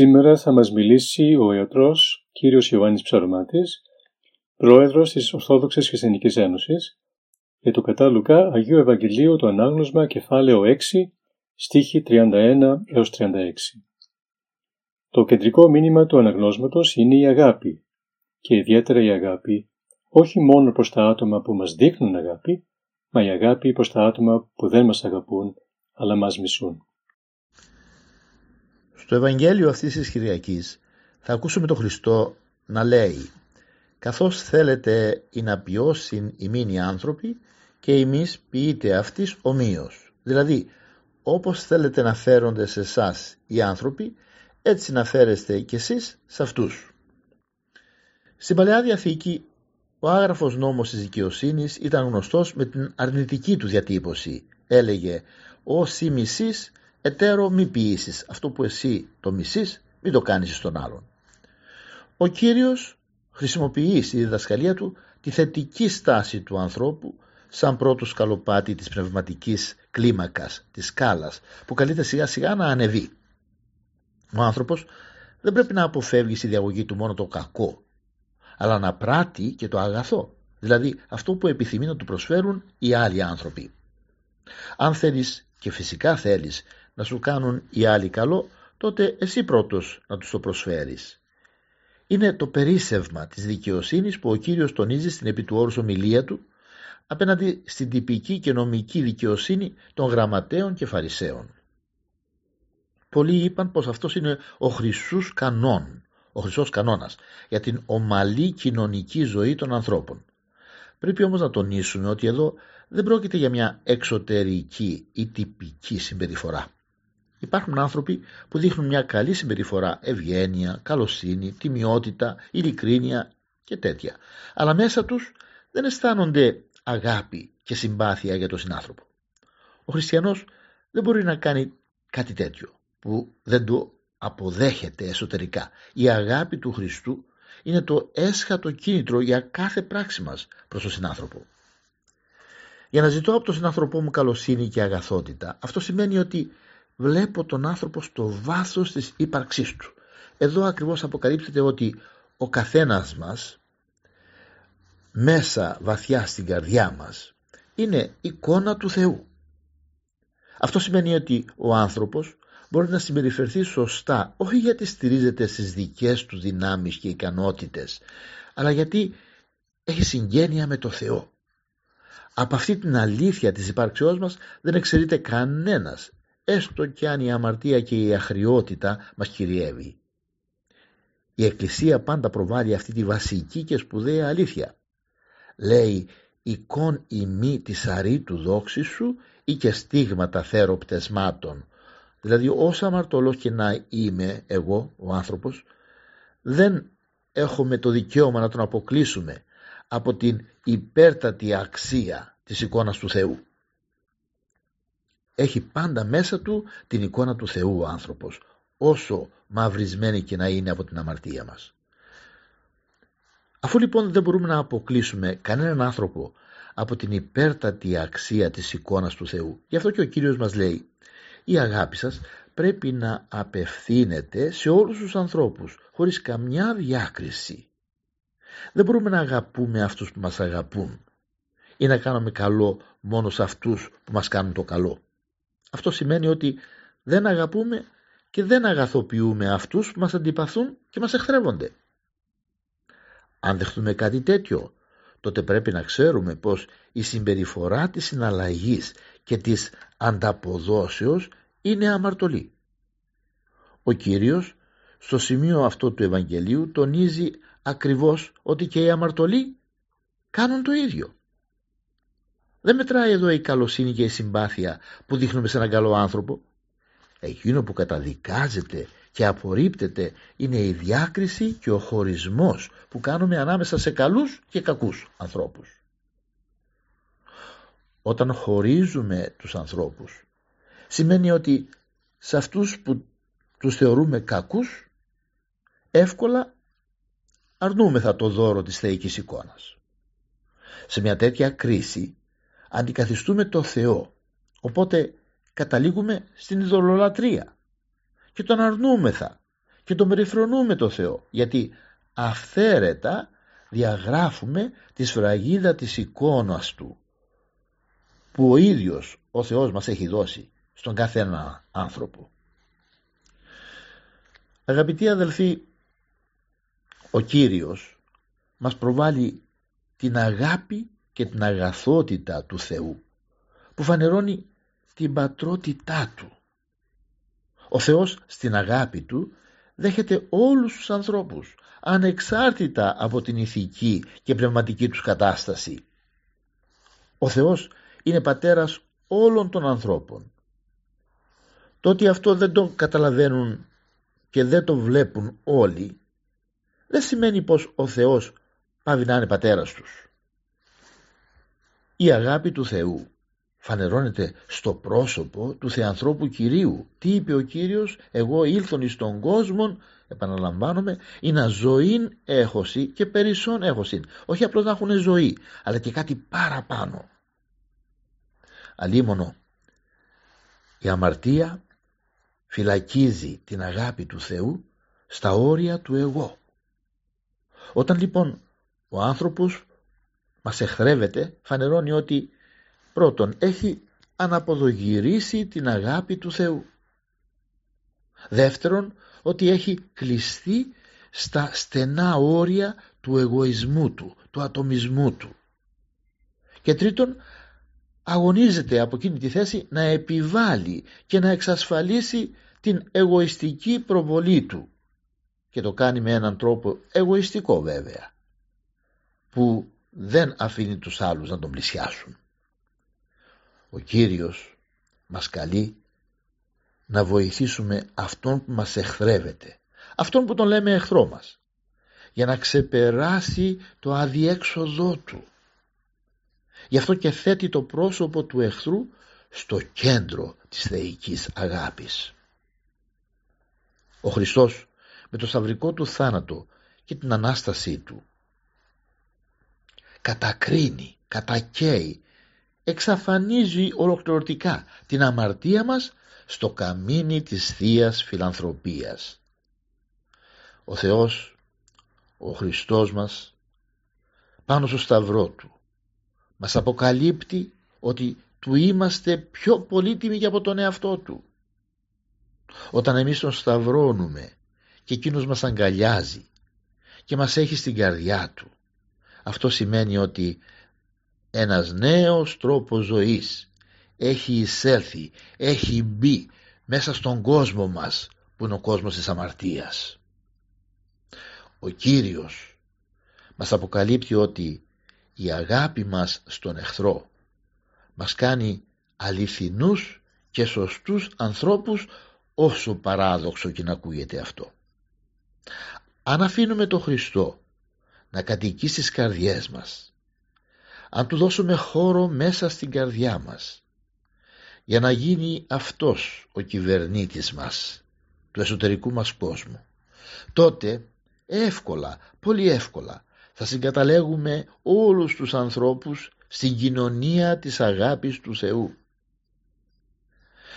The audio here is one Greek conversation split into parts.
Σήμερα θα μας μιλήσει ο ιατρός κύριος Ιωάννης Ψαρομάτης, πρόεδρος της Ορθόδοξης Χριστιανικής Ένωσης, για το κατά Λουκά Αγίου Ευαγγελίου το ανάγνωσμα κεφάλαιο 6, στίχη 31 έως 36. Το κεντρικό μήνυμα του αναγνώσματος είναι η αγάπη και ιδιαίτερα η αγάπη όχι μόνο προς τα άτομα που μας δείχνουν αγάπη, μα η αγάπη προς τα άτομα που δεν μας αγαπούν αλλά μας μισούν. Στο Ευαγγέλιο αυτής της Κυριακής θα ακούσουμε τον Χριστό να λέει «Καθώς θέλετε ή να ποιώσουν ημίν οι άνθρωποι και εμείς ποιείτε αυτής ομοίως». Δηλαδή, όπως θέλετε να φέρονται σε εσάς οι άνθρωποι, έτσι να φέρεστε κι εσείς σε αυτούς. Στην Παλαιά Διαθήκη, ο άγραφος νόμος της δικαιοσύνης ήταν γνωστός με την αρνητική του διατύπωση. Έλεγε «Όσοι μισείς εταίρο μη ποιήσεις αυτό που εσύ το μισείς μην το κάνεις στον άλλον. Ο Κύριος χρησιμοποιεί στη διδασκαλία του τη θετική στάση του ανθρώπου σαν πρώτο σκαλοπάτι της πνευματικής κλίμακας, της σκάλας που καλείται σιγά σιγά να ανεβεί. Ο άνθρωπος δεν πρέπει να αποφεύγει στη διαγωγή του μόνο το κακό αλλά να πράττει και το αγαθό. Δηλαδή αυτό που επιθυμεί να του προσφέρουν οι άλλοι άνθρωποι. Αν θέλεις και φυσικά θέλεις να σου κάνουν οι άλλοι καλό, τότε εσύ πρώτος να τους το προσφέρεις. Είναι το περίσευμα της δικαιοσύνης που ο Κύριος τονίζει στην επί του όρους ομιλία του απέναντι στην τυπική και νομική δικαιοσύνη των γραμματέων και φαρισαίων. Πολλοί είπαν πως αυτός είναι ο χρυσούς κανόν, ο χρυσός κανόνας για την ομαλή κοινωνική ζωή των ανθρώπων. Πρέπει όμως να τονίσουμε ότι εδώ δεν πρόκειται για μια εξωτερική ή τυπική συμπεριφορά. Υπάρχουν άνθρωποι που δείχνουν μια καλή συμπεριφορά, ευγένεια, καλοσύνη, τιμιότητα, ειλικρίνεια και τέτοια. Αλλά μέσα τους δεν αισθάνονται αγάπη και συμπάθεια για τον συνάνθρωπο. Ο χριστιανός δεν μπορεί να κάνει κάτι τέτοιο που δεν το αποδέχεται εσωτερικά. Η αγάπη του Χριστού είναι το έσχατο κίνητρο για κάθε πράξη μας προς τον συνάνθρωπο. Για να ζητώ από τον συνάνθρωπό μου καλοσύνη και αγαθότητα, αυτό σημαίνει ότι βλέπω τον άνθρωπο στο βάθος της ύπαρξής του. Εδώ ακριβώς αποκαλύπτεται ότι ο καθένας μας μέσα βαθιά στην καρδιά μας είναι εικόνα του Θεού. Αυτό σημαίνει ότι ο άνθρωπος μπορεί να συμπεριφερθεί σωστά όχι γιατί στηρίζεται στις δικές του δυνάμεις και ικανότητες αλλά γιατί έχει συγγένεια με το Θεό. Από αυτή την αλήθεια της υπάρξεώς μας δεν εξαιρείται κανένας έστω κι αν η αμαρτία και η αχριότητα μας κυριεύει. Η Εκκλησία πάντα προβάλλει αυτή τη βασική και σπουδαία αλήθεια. Λέει «Εικόν ημί της αρήτου δόξης σου ή και στίγματα θέρο πτεσμάτων». Δηλαδή όσα αμαρτωλός και να είμαι εγώ ο άνθρωπος δεν έχουμε το δικαίωμα να τον αποκλείσουμε από την υπέρτατη αξία της εικόνας του Θεού έχει πάντα μέσα του την εικόνα του Θεού ο άνθρωπος όσο μαυρισμένη και να είναι από την αμαρτία μας. Αφού λοιπόν δεν μπορούμε να αποκλείσουμε κανέναν άνθρωπο από την υπέρτατη αξία της εικόνας του Θεού γι' αυτό και ο Κύριος μας λέει η αγάπη σας πρέπει να απευθύνεται σε όλους τους ανθρώπους χωρίς καμιά διάκριση. Δεν μπορούμε να αγαπούμε αυτούς που μας αγαπούν ή να κάνουμε καλό μόνο σε αυτούς που μας κάνουν το καλό. Αυτό σημαίνει ότι δεν αγαπούμε και δεν αγαθοποιούμε αυτούς που μας αντιπαθούν και μας εχθρεύονται. Αν δεχτούμε κάτι τέτοιο, τότε πρέπει να ξέρουμε πως η συμπεριφορά της συναλλαγής και της ανταποδόσεως είναι αμαρτωλή. Ο Κύριος στο σημείο αυτό του Ευαγγελίου τονίζει ακριβώς ότι και οι αμαρτωλοί κάνουν το ίδιο. Δεν μετράει εδώ η καλοσύνη και η συμπάθεια που δείχνουμε σε έναν καλό άνθρωπο. Εκείνο που καταδικάζεται και απορρίπτεται είναι η διάκριση και ο χωρισμός που κάνουμε ανάμεσα σε καλούς και κακούς ανθρώπους. Όταν χωρίζουμε τους ανθρώπους σημαίνει ότι σε αυτούς που τους θεωρούμε κακούς εύκολα αρνούμεθα το δώρο της θεϊκής εικόνας. Σε μια τέτοια κρίση αντικαθιστούμε το Θεό. Οπότε καταλήγουμε στην ειδωλολατρία και τον αρνούμεθα και τον περιφρονούμε το Θεό. Γιατί αυθαίρετα διαγράφουμε τη σφραγίδα της εικόνας Του που ο ίδιος ο Θεός μας έχει δώσει στον καθένα άνθρωπο. Αγαπητοί αδελφοί, ο Κύριος μας προβάλλει την αγάπη και την αγαθότητα του Θεού που φανερώνει την πατρότητά Του. Ο Θεός στην αγάπη Του δέχεται όλους τους ανθρώπους ανεξάρτητα από την ηθική και πνευματική τους κατάσταση. Ο Θεός είναι πατέρας όλων των ανθρώπων. Το ότι αυτό δεν το καταλαβαίνουν και δεν το βλέπουν όλοι δεν σημαίνει πως ο Θεός πάβει να είναι πατέρας τους. Η αγάπη του Θεού φανερώνεται στο πρόσωπο του Θεανθρώπου Κυρίου. Τι είπε ο Κύριος, εγώ ήλθον εις τον κόσμο, επαναλαμβάνομαι, ή να ζωήν έχωση και περισσόν έχωση. Όχι απλώς να έχουν ζωή, αλλά και κάτι παραπάνω. Αλίμονο, η αμαρτία φυλακίζει την αγάπη του Θεού στα όρια του εγώ. Όταν λοιπόν ο άνθρωπος μας εχθρεύεται φανερώνει ότι πρώτον έχει αναποδογυρίσει την αγάπη του Θεού. Δεύτερον ότι έχει κλειστεί στα στενά όρια του εγωισμού του, του ατομισμού του. Και τρίτον αγωνίζεται από εκείνη τη θέση να επιβάλλει και να εξασφαλίσει την εγωιστική προβολή του και το κάνει με έναν τρόπο εγωιστικό βέβαια που δεν αφήνει τους άλλους να τον πλησιάσουν. Ο Κύριος μας καλεί να βοηθήσουμε αυτόν που μας εχθρεύεται, αυτόν που τον λέμε εχθρό μας, για να ξεπεράσει το αδιέξοδό του. Γι' αυτό και θέτει το πρόσωπο του εχθρού στο κέντρο της θεϊκής αγάπης. Ο Χριστός με το σταυρικό του θάνατο και την Ανάστασή του κατακρίνει, κατακαίει, εξαφανίζει ολοκληρωτικά την αμαρτία μας στο καμίνι της Θείας Φιλανθρωπίας. Ο Θεός, ο Χριστός μας, πάνω στο σταυρό Του, μας αποκαλύπτει ότι Του είμαστε πιο πολύτιμοι και από τον εαυτό Του. Όταν εμείς τον σταυρώνουμε και εκείνος μας αγκαλιάζει και μας έχει στην καρδιά Του, αυτό σημαίνει ότι ένας νέος τρόπος ζωής έχει εισέλθει, έχει μπει μέσα στον κόσμο μας που είναι ο κόσμος της αμαρτίας. Ο Κύριος μας αποκαλύπτει ότι η αγάπη μας στον εχθρό μας κάνει αληθινούς και σωστούς ανθρώπους όσο παράδοξο και να ακούγεται αυτό. Αν αφήνουμε το Χριστό να κατοικεί στις καρδιές μας αν του δώσουμε χώρο μέσα στην καρδιά μας για να γίνει αυτός ο κυβερνήτης μας του εσωτερικού μας κόσμου τότε εύκολα, πολύ εύκολα θα συγκαταλέγουμε όλους τους ανθρώπους στην κοινωνία της αγάπης του Θεού.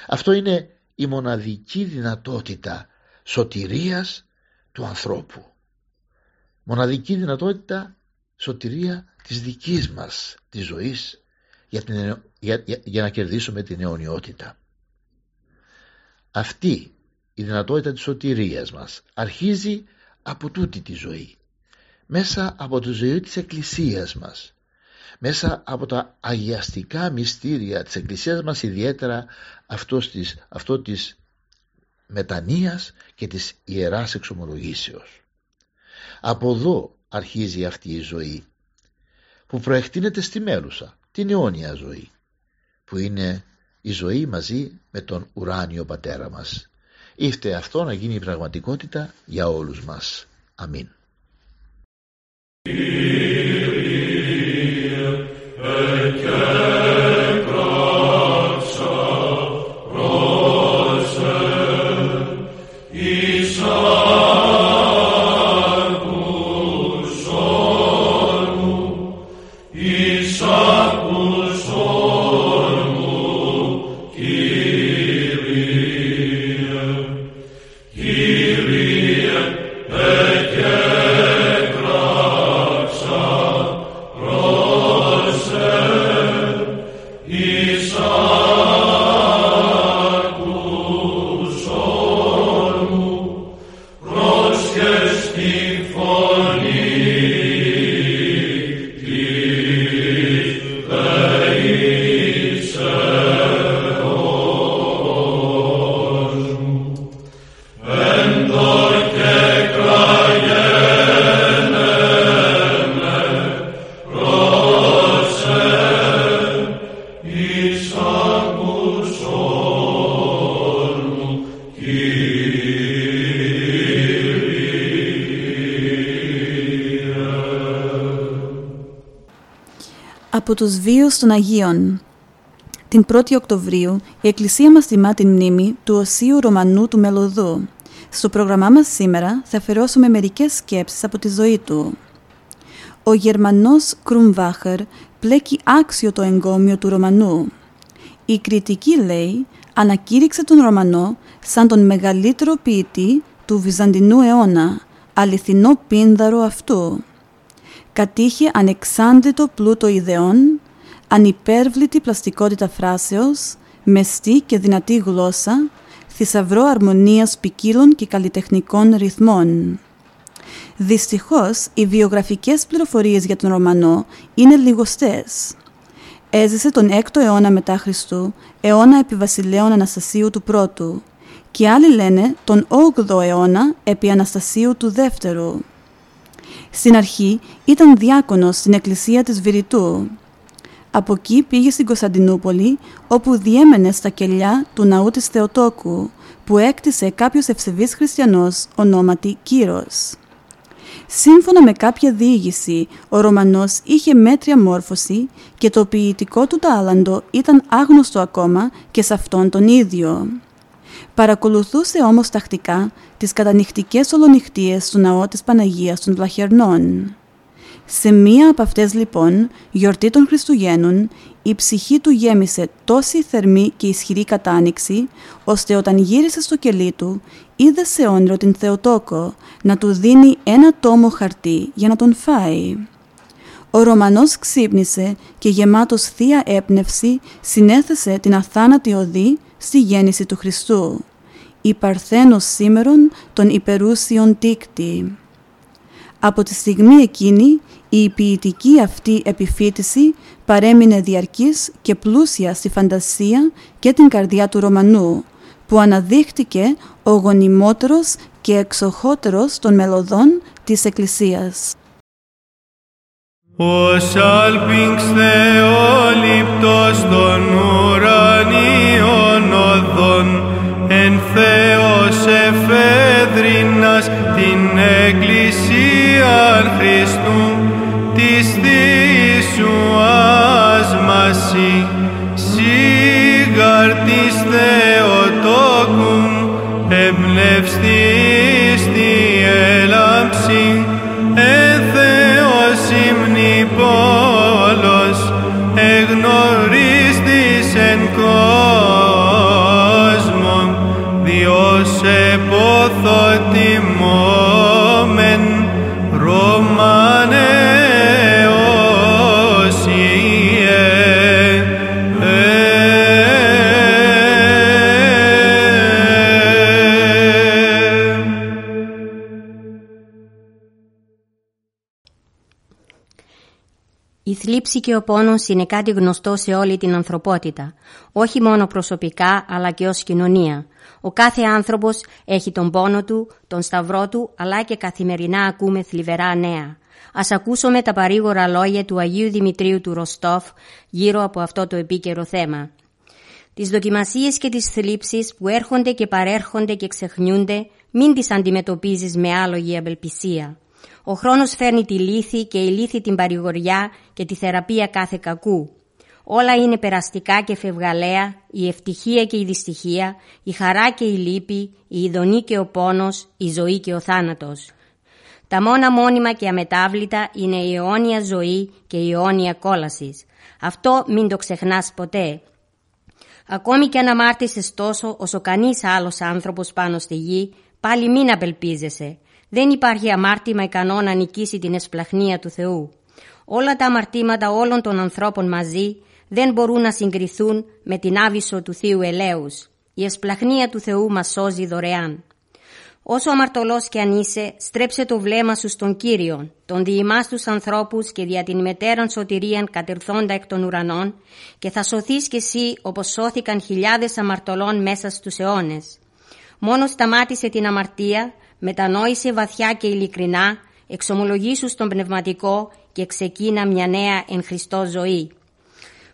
Αυτό είναι η μοναδική δυνατότητα σωτηρίας του ανθρώπου. Μοναδική δυνατότητα σωτηρία της δικής μας της ζωής για, την, για, για, να κερδίσουμε την αιωνιότητα. Αυτή η δυνατότητα της σωτηρίας μας αρχίζει από τούτη τη ζωή μέσα από τη ζωή της Εκκλησίας μας μέσα από τα αγιαστικά μυστήρια της Εκκλησίας μας ιδιαίτερα αυτός της, αυτό της μετανοίας και της Ιεράς Εξομολογήσεως. Από εδώ αρχίζει αυτή η ζωή που προεκτείνεται στη Μέλουσα, την αιώνια ζωή που είναι η ζωή μαζί με τον ουράνιο πατέρα μας. Ήφτε αυτό να γίνει πραγματικότητα για όλους μας. Αμήν. Από τους βίους των Αγίων. Την 1η Οκτωβρίου η Εκκλησία μας τιμά την μνήμη του Οσίου Ρωμανού του Μελωδού. Στο πρόγραμμά μας σήμερα θα αφαιρώσουμε μερικές σκέψεις από τη ζωή του. Ο Γερμανός Κρουμβάχερ πλέκει άξιο το εγκόμιο του Ρωμανού. Η κριτική λέει ανακήρυξε τον Ρωμανό σαν τον μεγαλύτερο ποιητή του Βυζαντινού αιώνα, αληθινό πίνδαρο αυτού κατήχε ανεξάντλητο πλούτο ιδεών, ανυπέρβλητη πλαστικότητα φράσεως, μεστή και δυνατή γλώσσα, θησαυρό αρμονίας ποικίλων και καλλιτεχνικών ρυθμών. Δυστυχώς, οι βιογραφικές πληροφορίες για τον Ρωμανό είναι λιγοστές. Έζησε τον 6ο αιώνα μετά Χριστού, αιώνα επί βασιλέων Αναστασίου του πρώτου, και άλλοι λένε τον 8ο αιώνα επί Αναστασίου του δεύτερου. Στην αρχή ήταν διάκονος στην εκκλησία της Βηρητού. Από εκεί πήγε στην Κωνσταντινούπολη, όπου διέμενε στα κελιά του ναού της Θεοτόκου, που έκτισε κάποιος ευσεβής χριστιανός ονόματι Κύρος. Σύμφωνα με κάποια διήγηση, ο Ρωμανός είχε μέτρια μόρφωση και το ποιητικό του τάλαντο ήταν άγνωστο ακόμα και σε αυτόν τον ίδιο. Παρακολουθούσε όμως τακτικά τις κατανυχτικές ολονυχτίες του ναό της Παναγίας των Βλαχερνών. Σε μία από αυτές λοιπόν, γιορτή των Χριστουγέννων, η ψυχή του γέμισε τόση θερμή και ισχυρή κατάνοιξη, ώστε όταν γύρισε στο κελί του, είδε σε όνειρο την Θεοτόκο να του δίνει ένα τόμο χαρτί για να τον φάει. Ο Ρωμανός ξύπνησε και γεμάτος θεία έπνευση συνέθεσε την αθάνατη οδή στη γέννηση του Χριστού. Η Παρθένος σήμερον των υπερούσιων τίκτη. Από τη στιγμή εκείνη η ποιητική αυτή επιφύτηση παρέμεινε διαρκής και πλούσια στη φαντασία και την καρδιά του Ρωμανού, που αναδείχτηκε ο γονιμότερος και εξοχότερος των μελωδών της Εκκλησίας. Ο σάλπιγξ θεόληπτος των ουρανίων οδών εν Θεός εφέδρινας την Εκκλησία Χριστού της Θήσου ασμασί σίγαρ της θλίψη και ο πόνος είναι κάτι γνωστό σε όλη την ανθρωπότητα, όχι μόνο προσωπικά αλλά και ως κοινωνία. Ο κάθε άνθρωπος έχει τον πόνο του, τον σταυρό του, αλλά και καθημερινά ακούμε θλιβερά νέα. Ας ακούσουμε τα παρήγορα λόγια του Αγίου Δημητρίου του Ροστόφ γύρω από αυτό το επίκαιρο θέμα. Τις δοκιμασίες και τις θλίψεις που έρχονται και παρέρχονται και ξεχνιούνται, μην τις αντιμετωπίζεις με άλογη απελπισία. Ο χρόνος φέρνει τη λύθη και η λύθη την παρηγοριά και τη θεραπεία κάθε κακού. Όλα είναι περαστικά και φευγαλαία, η ευτυχία και η δυστυχία, η χαρά και η λύπη, η ειδονή και ο πόνος, η ζωή και ο θάνατος. Τα μόνα μόνιμα και αμετάβλητα είναι η αιώνια ζωή και η αιώνια κόλασης. Αυτό μην το ξεχνάς ποτέ. Ακόμη και αν αμάρτησες τόσο όσο κανείς άλλος άνθρωπος πάνω στη γη, πάλι μην απελπίζεσαι. Δεν υπάρχει αμάρτημα ικανό να νικήσει την εσπλαχνία του Θεού. Όλα τα αμαρτήματα όλων των ανθρώπων μαζί δεν μπορούν να συγκριθούν με την άβυσο του Θείου Ελέους. Η εσπλαχνία του Θεού μας σώζει δωρεάν. Όσο αμαρτωλός και αν είσαι, στρέψε το βλέμμα σου στον Κύριον, τον διημάς τους ανθρώπους και δια την μετέραν σωτηρίαν κατερθόντα εκ των ουρανών και θα σωθείς κι εσύ όπως σώθηκαν χιλιάδες αμαρτωλών μέσα στους αιώνες. Μόνος σταμάτησε την αμαρτία, μετανόησε βαθιά και ειλικρινά, εξομολογήσου στον πνευματικό και ξεκίνα μια νέα εν Χριστώ ζωή.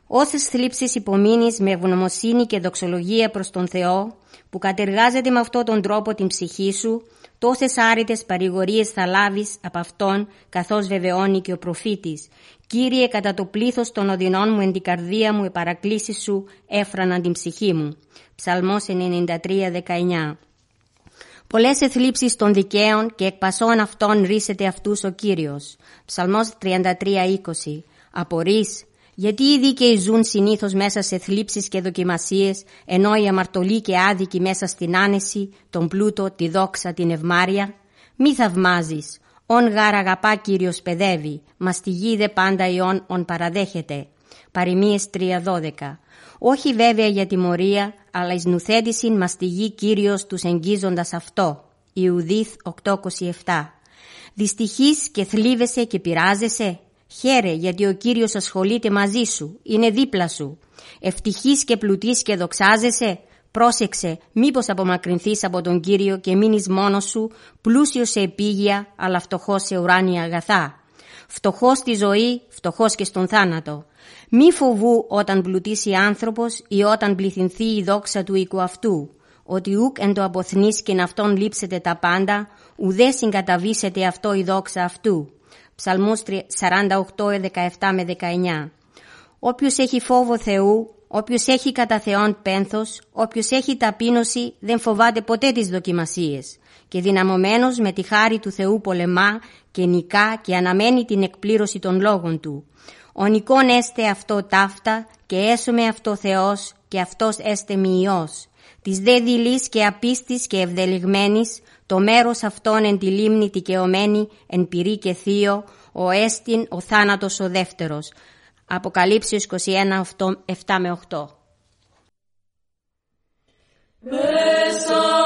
Όσες θλίψεις υπομείνεις με ευγνωμοσύνη και δοξολογία προς τον Θεό, που κατεργάζεται με αυτόν τον τρόπο την ψυχή σου, τόσες άρρητες παρηγορίες θα λάβεις από Αυτόν, καθώς βεβαιώνει και ο προφήτης. Κύριε, κατά το πλήθος των οδυνών μου εν την καρδία μου, οι παρακλήσεις σου έφραναν την ψυχή μου. Ψαλμός 93-19 Πολλές εθλίψεις των δικαίων και εκ πασών αυτών ρίσεται αυτούς ο Κύριος. Ψαλμός 33-20 Απορείς, γιατί οι δίκαιοι ζουν συνήθως μέσα σε θλίψεις και δοκιμασίες, ενώ οι αμαρτωλοί και άδικοι μέσα στην άνεση, τον πλούτο, τη δόξα, την ευμάρεια; Μη θαυμάζεις, ον γάρ αγαπά Κύριος παιδεύει, μα στη γη δε πάντα ιών ον παραδέχεται. Παριμίες 3.12 Όχι βέβαια για τιμωρία, αλλά εις νουθέντησιν μα στη γη Κύριος τους εγγίζοντας αυτό. Ιουδίθ 8.27 Δυστυχείς και θλίβεσαι και πειράζεσαι, Χαίρε γιατί ο Κύριος ασχολείται μαζί σου, είναι δίπλα σου. Ευτυχής και πλουτής και δοξάζεσαι, πρόσεξε μήπως απομακρυνθείς από τον Κύριο και μείνεις μόνος σου, πλούσιος σε επίγεια αλλά φτωχός σε ουράνια αγαθά. Φτωχός στη ζωή, φτωχός και στον θάνατο. Μη φοβού όταν πλουτίσει άνθρωπος ή όταν πληθυνθεί η δόξα του οίκου αυτού ότι ούκ εν το αποθνείς και αυτόν λείψετε τα πάντα, ουδέ συγκαταβήσετε αυτό η δόξα αυτού. Ψαλμούς 48, 17 με 19. Όποιος έχει φόβο Θεού, όποιος έχει κατά Θεόν πένθος, όποιος έχει ταπείνωση δεν φοβάται ποτέ τις δοκιμασίες και δυναμωμένος με τη χάρη του Θεού πολεμά και νικά και αναμένει την εκπλήρωση των λόγων Του. Ο νικών έστε αυτό ταύτα και έσωμε αυτό Θεός και αυτός έστε μη Υιός. Της δε δειλής και απίστης και ευδελιγμένης το μέρος αυτόν εν τη λίμνη δικαιωμένη, εν πυρή και θείο, ο έστιν ο θάνατος ο δεύτερος. Αποκαλύψεις 21, 7 με 8. Ήρθε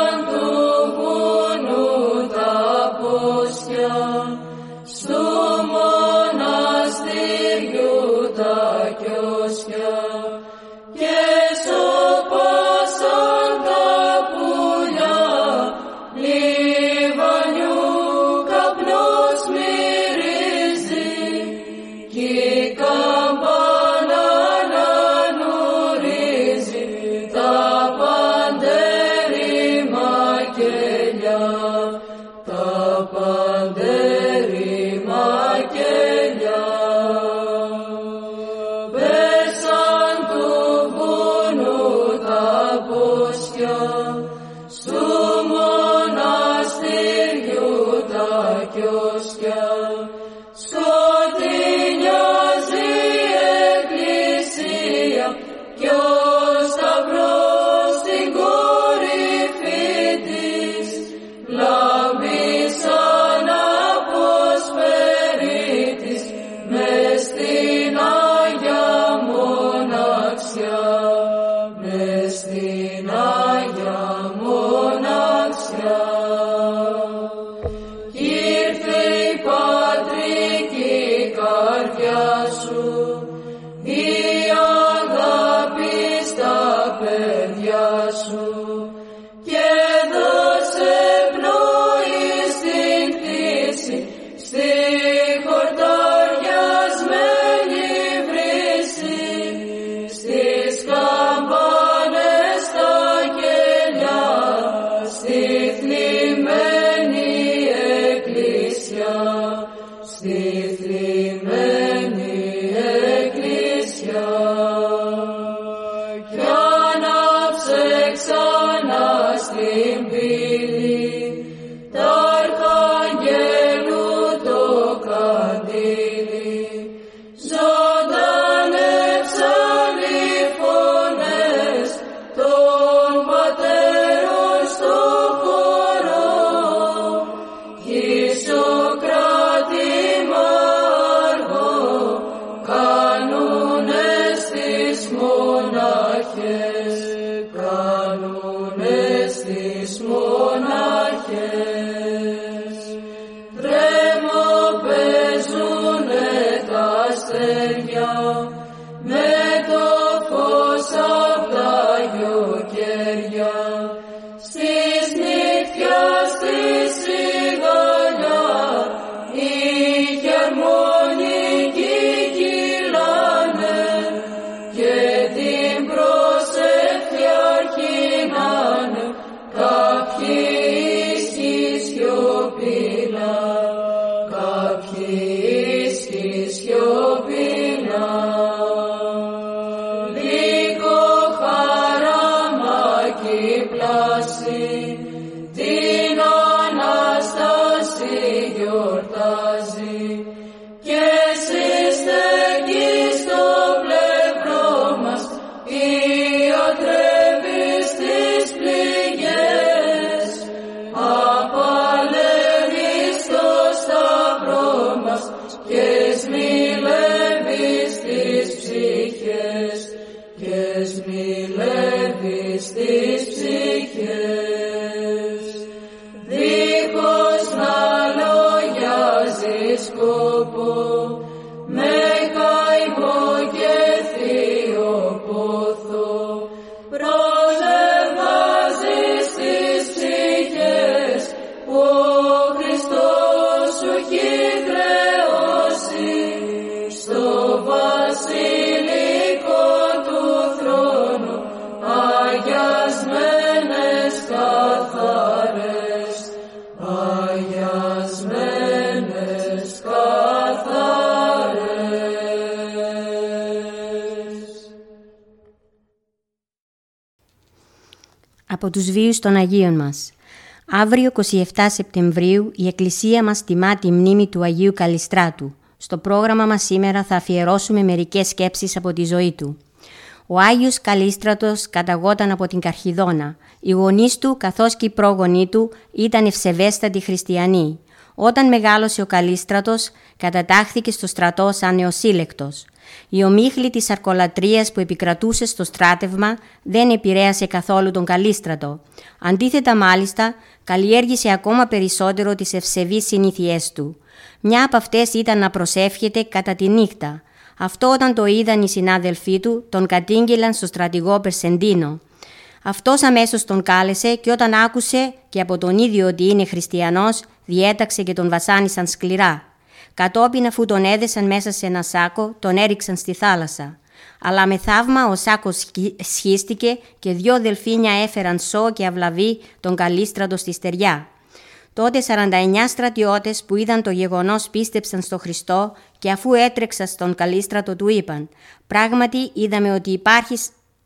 Yeah. Από τους βίους των Αγίων μας. Αύριο 27 Σεπτεμβρίου η Εκκλησία μας τιμά τη μνήμη του Αγίου Καλιστράτου. Στο πρόγραμμα μας σήμερα θα αφιερώσουμε μερικές σκέψεις από τη ζωή του. Ο Άγιος Καλίστρατος καταγόταν από την Καρχιδόνα. Οι γονείς του καθώς και οι πρόγονοί του ήταν ευσεβέστατοι χριστιανοί. Όταν μεγάλωσε ο Καλίστρατος κατατάχθηκε στο στρατό σαν νεοσύλλεκτος. Η ομίχλη της αρκολατρίας που επικρατούσε στο στράτευμα δεν επηρέασε καθόλου τον Καλίστρατο. Αντίθετα μάλιστα, καλλιέργησε ακόμα περισσότερο τις ευσεβείς συνήθειές του. Μια από αυτές ήταν να προσεύχεται κατά τη νύχτα. Αυτό όταν το είδαν οι συνάδελφοί του, τον κατήγγειλαν στο στρατηγό Περσεντίνο. Αυτός αμέσως τον κάλεσε και όταν άκουσε και από τον ίδιο ότι είναι χριστιανός, διέταξε και τον βασάνισαν σκληρά. Κατόπιν αφού τον έδεσαν μέσα σε ένα σάκο, τον έριξαν στη θάλασσα. Αλλά με θαύμα ο σάκος σχίστηκε και δυο δελφίνια έφεραν σώ και αυλαβή τον καλίστρατο στη στεριά. Τότε 49 στρατιώτες που είδαν το γεγονός πίστεψαν στο Χριστό και αφού έτρεξαν στον καλίστρατο του είπαν «Πράγματι είδαμε ότι υπάρχει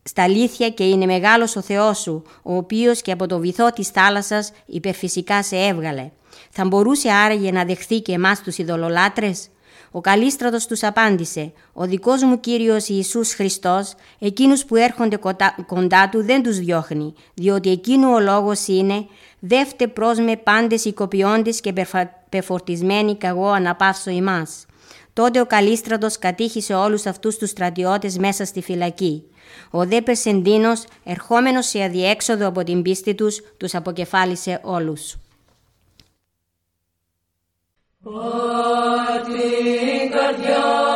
στα αλήθεια και είναι μεγάλος ο Θεός σου, ο οποίος και από το βυθό της θάλασσας υπερφυσικά σε έβγαλε. Θα μπορούσε άραγε να δεχθεί και εμάς τους ειδωλολάτρες; Ο Καλίστρατος τους απάντησε «Ο δικός μου Κύριος Ιησούς Χριστός, εκείνους που έρχονται κοντά του δεν τους διώχνει, διότι εκείνου ο λόγος είναι «Δεύτε προς με πάντες οικοποιώντες και πεφορτισμένοι καγώ αναπαύσω ημάς». Τότε ο Καλίστρατος κατήχησε όλους αυτούς τους στρατιώτες μέσα στη φυλακή. Ο δε Περσεντίνος, ερχόμενος σε αδιέξοδο από την πίστη τους, τους αποκεφάλισε όλους. Ότι καρδιά μου,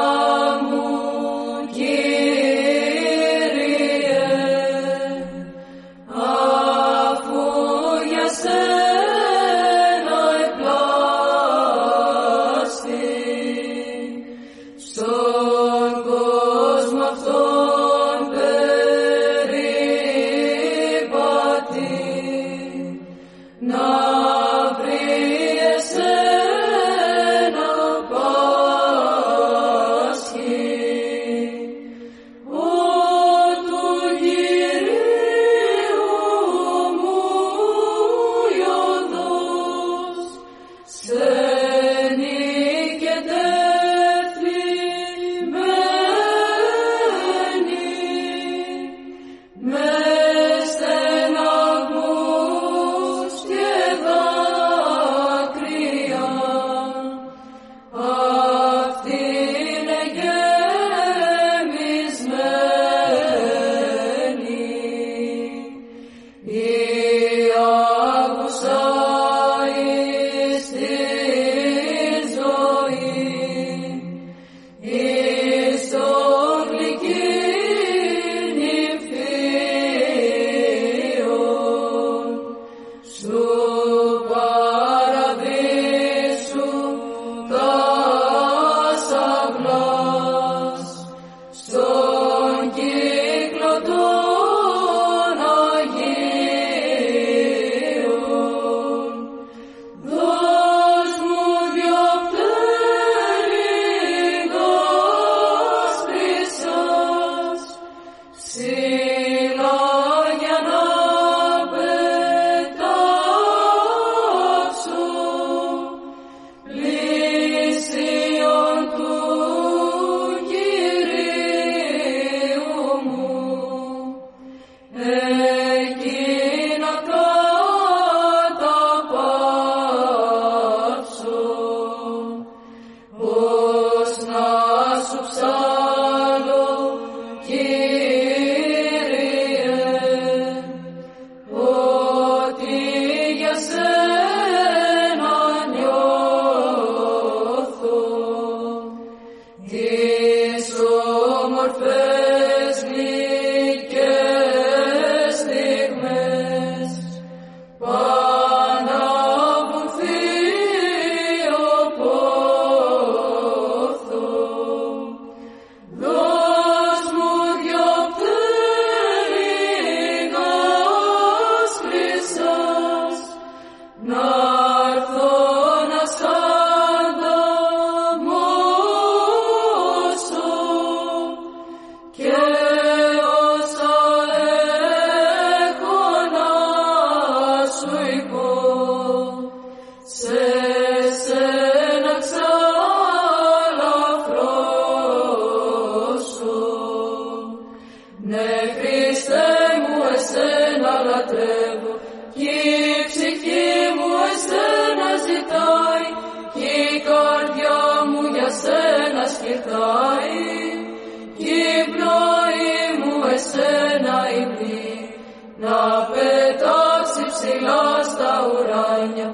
στα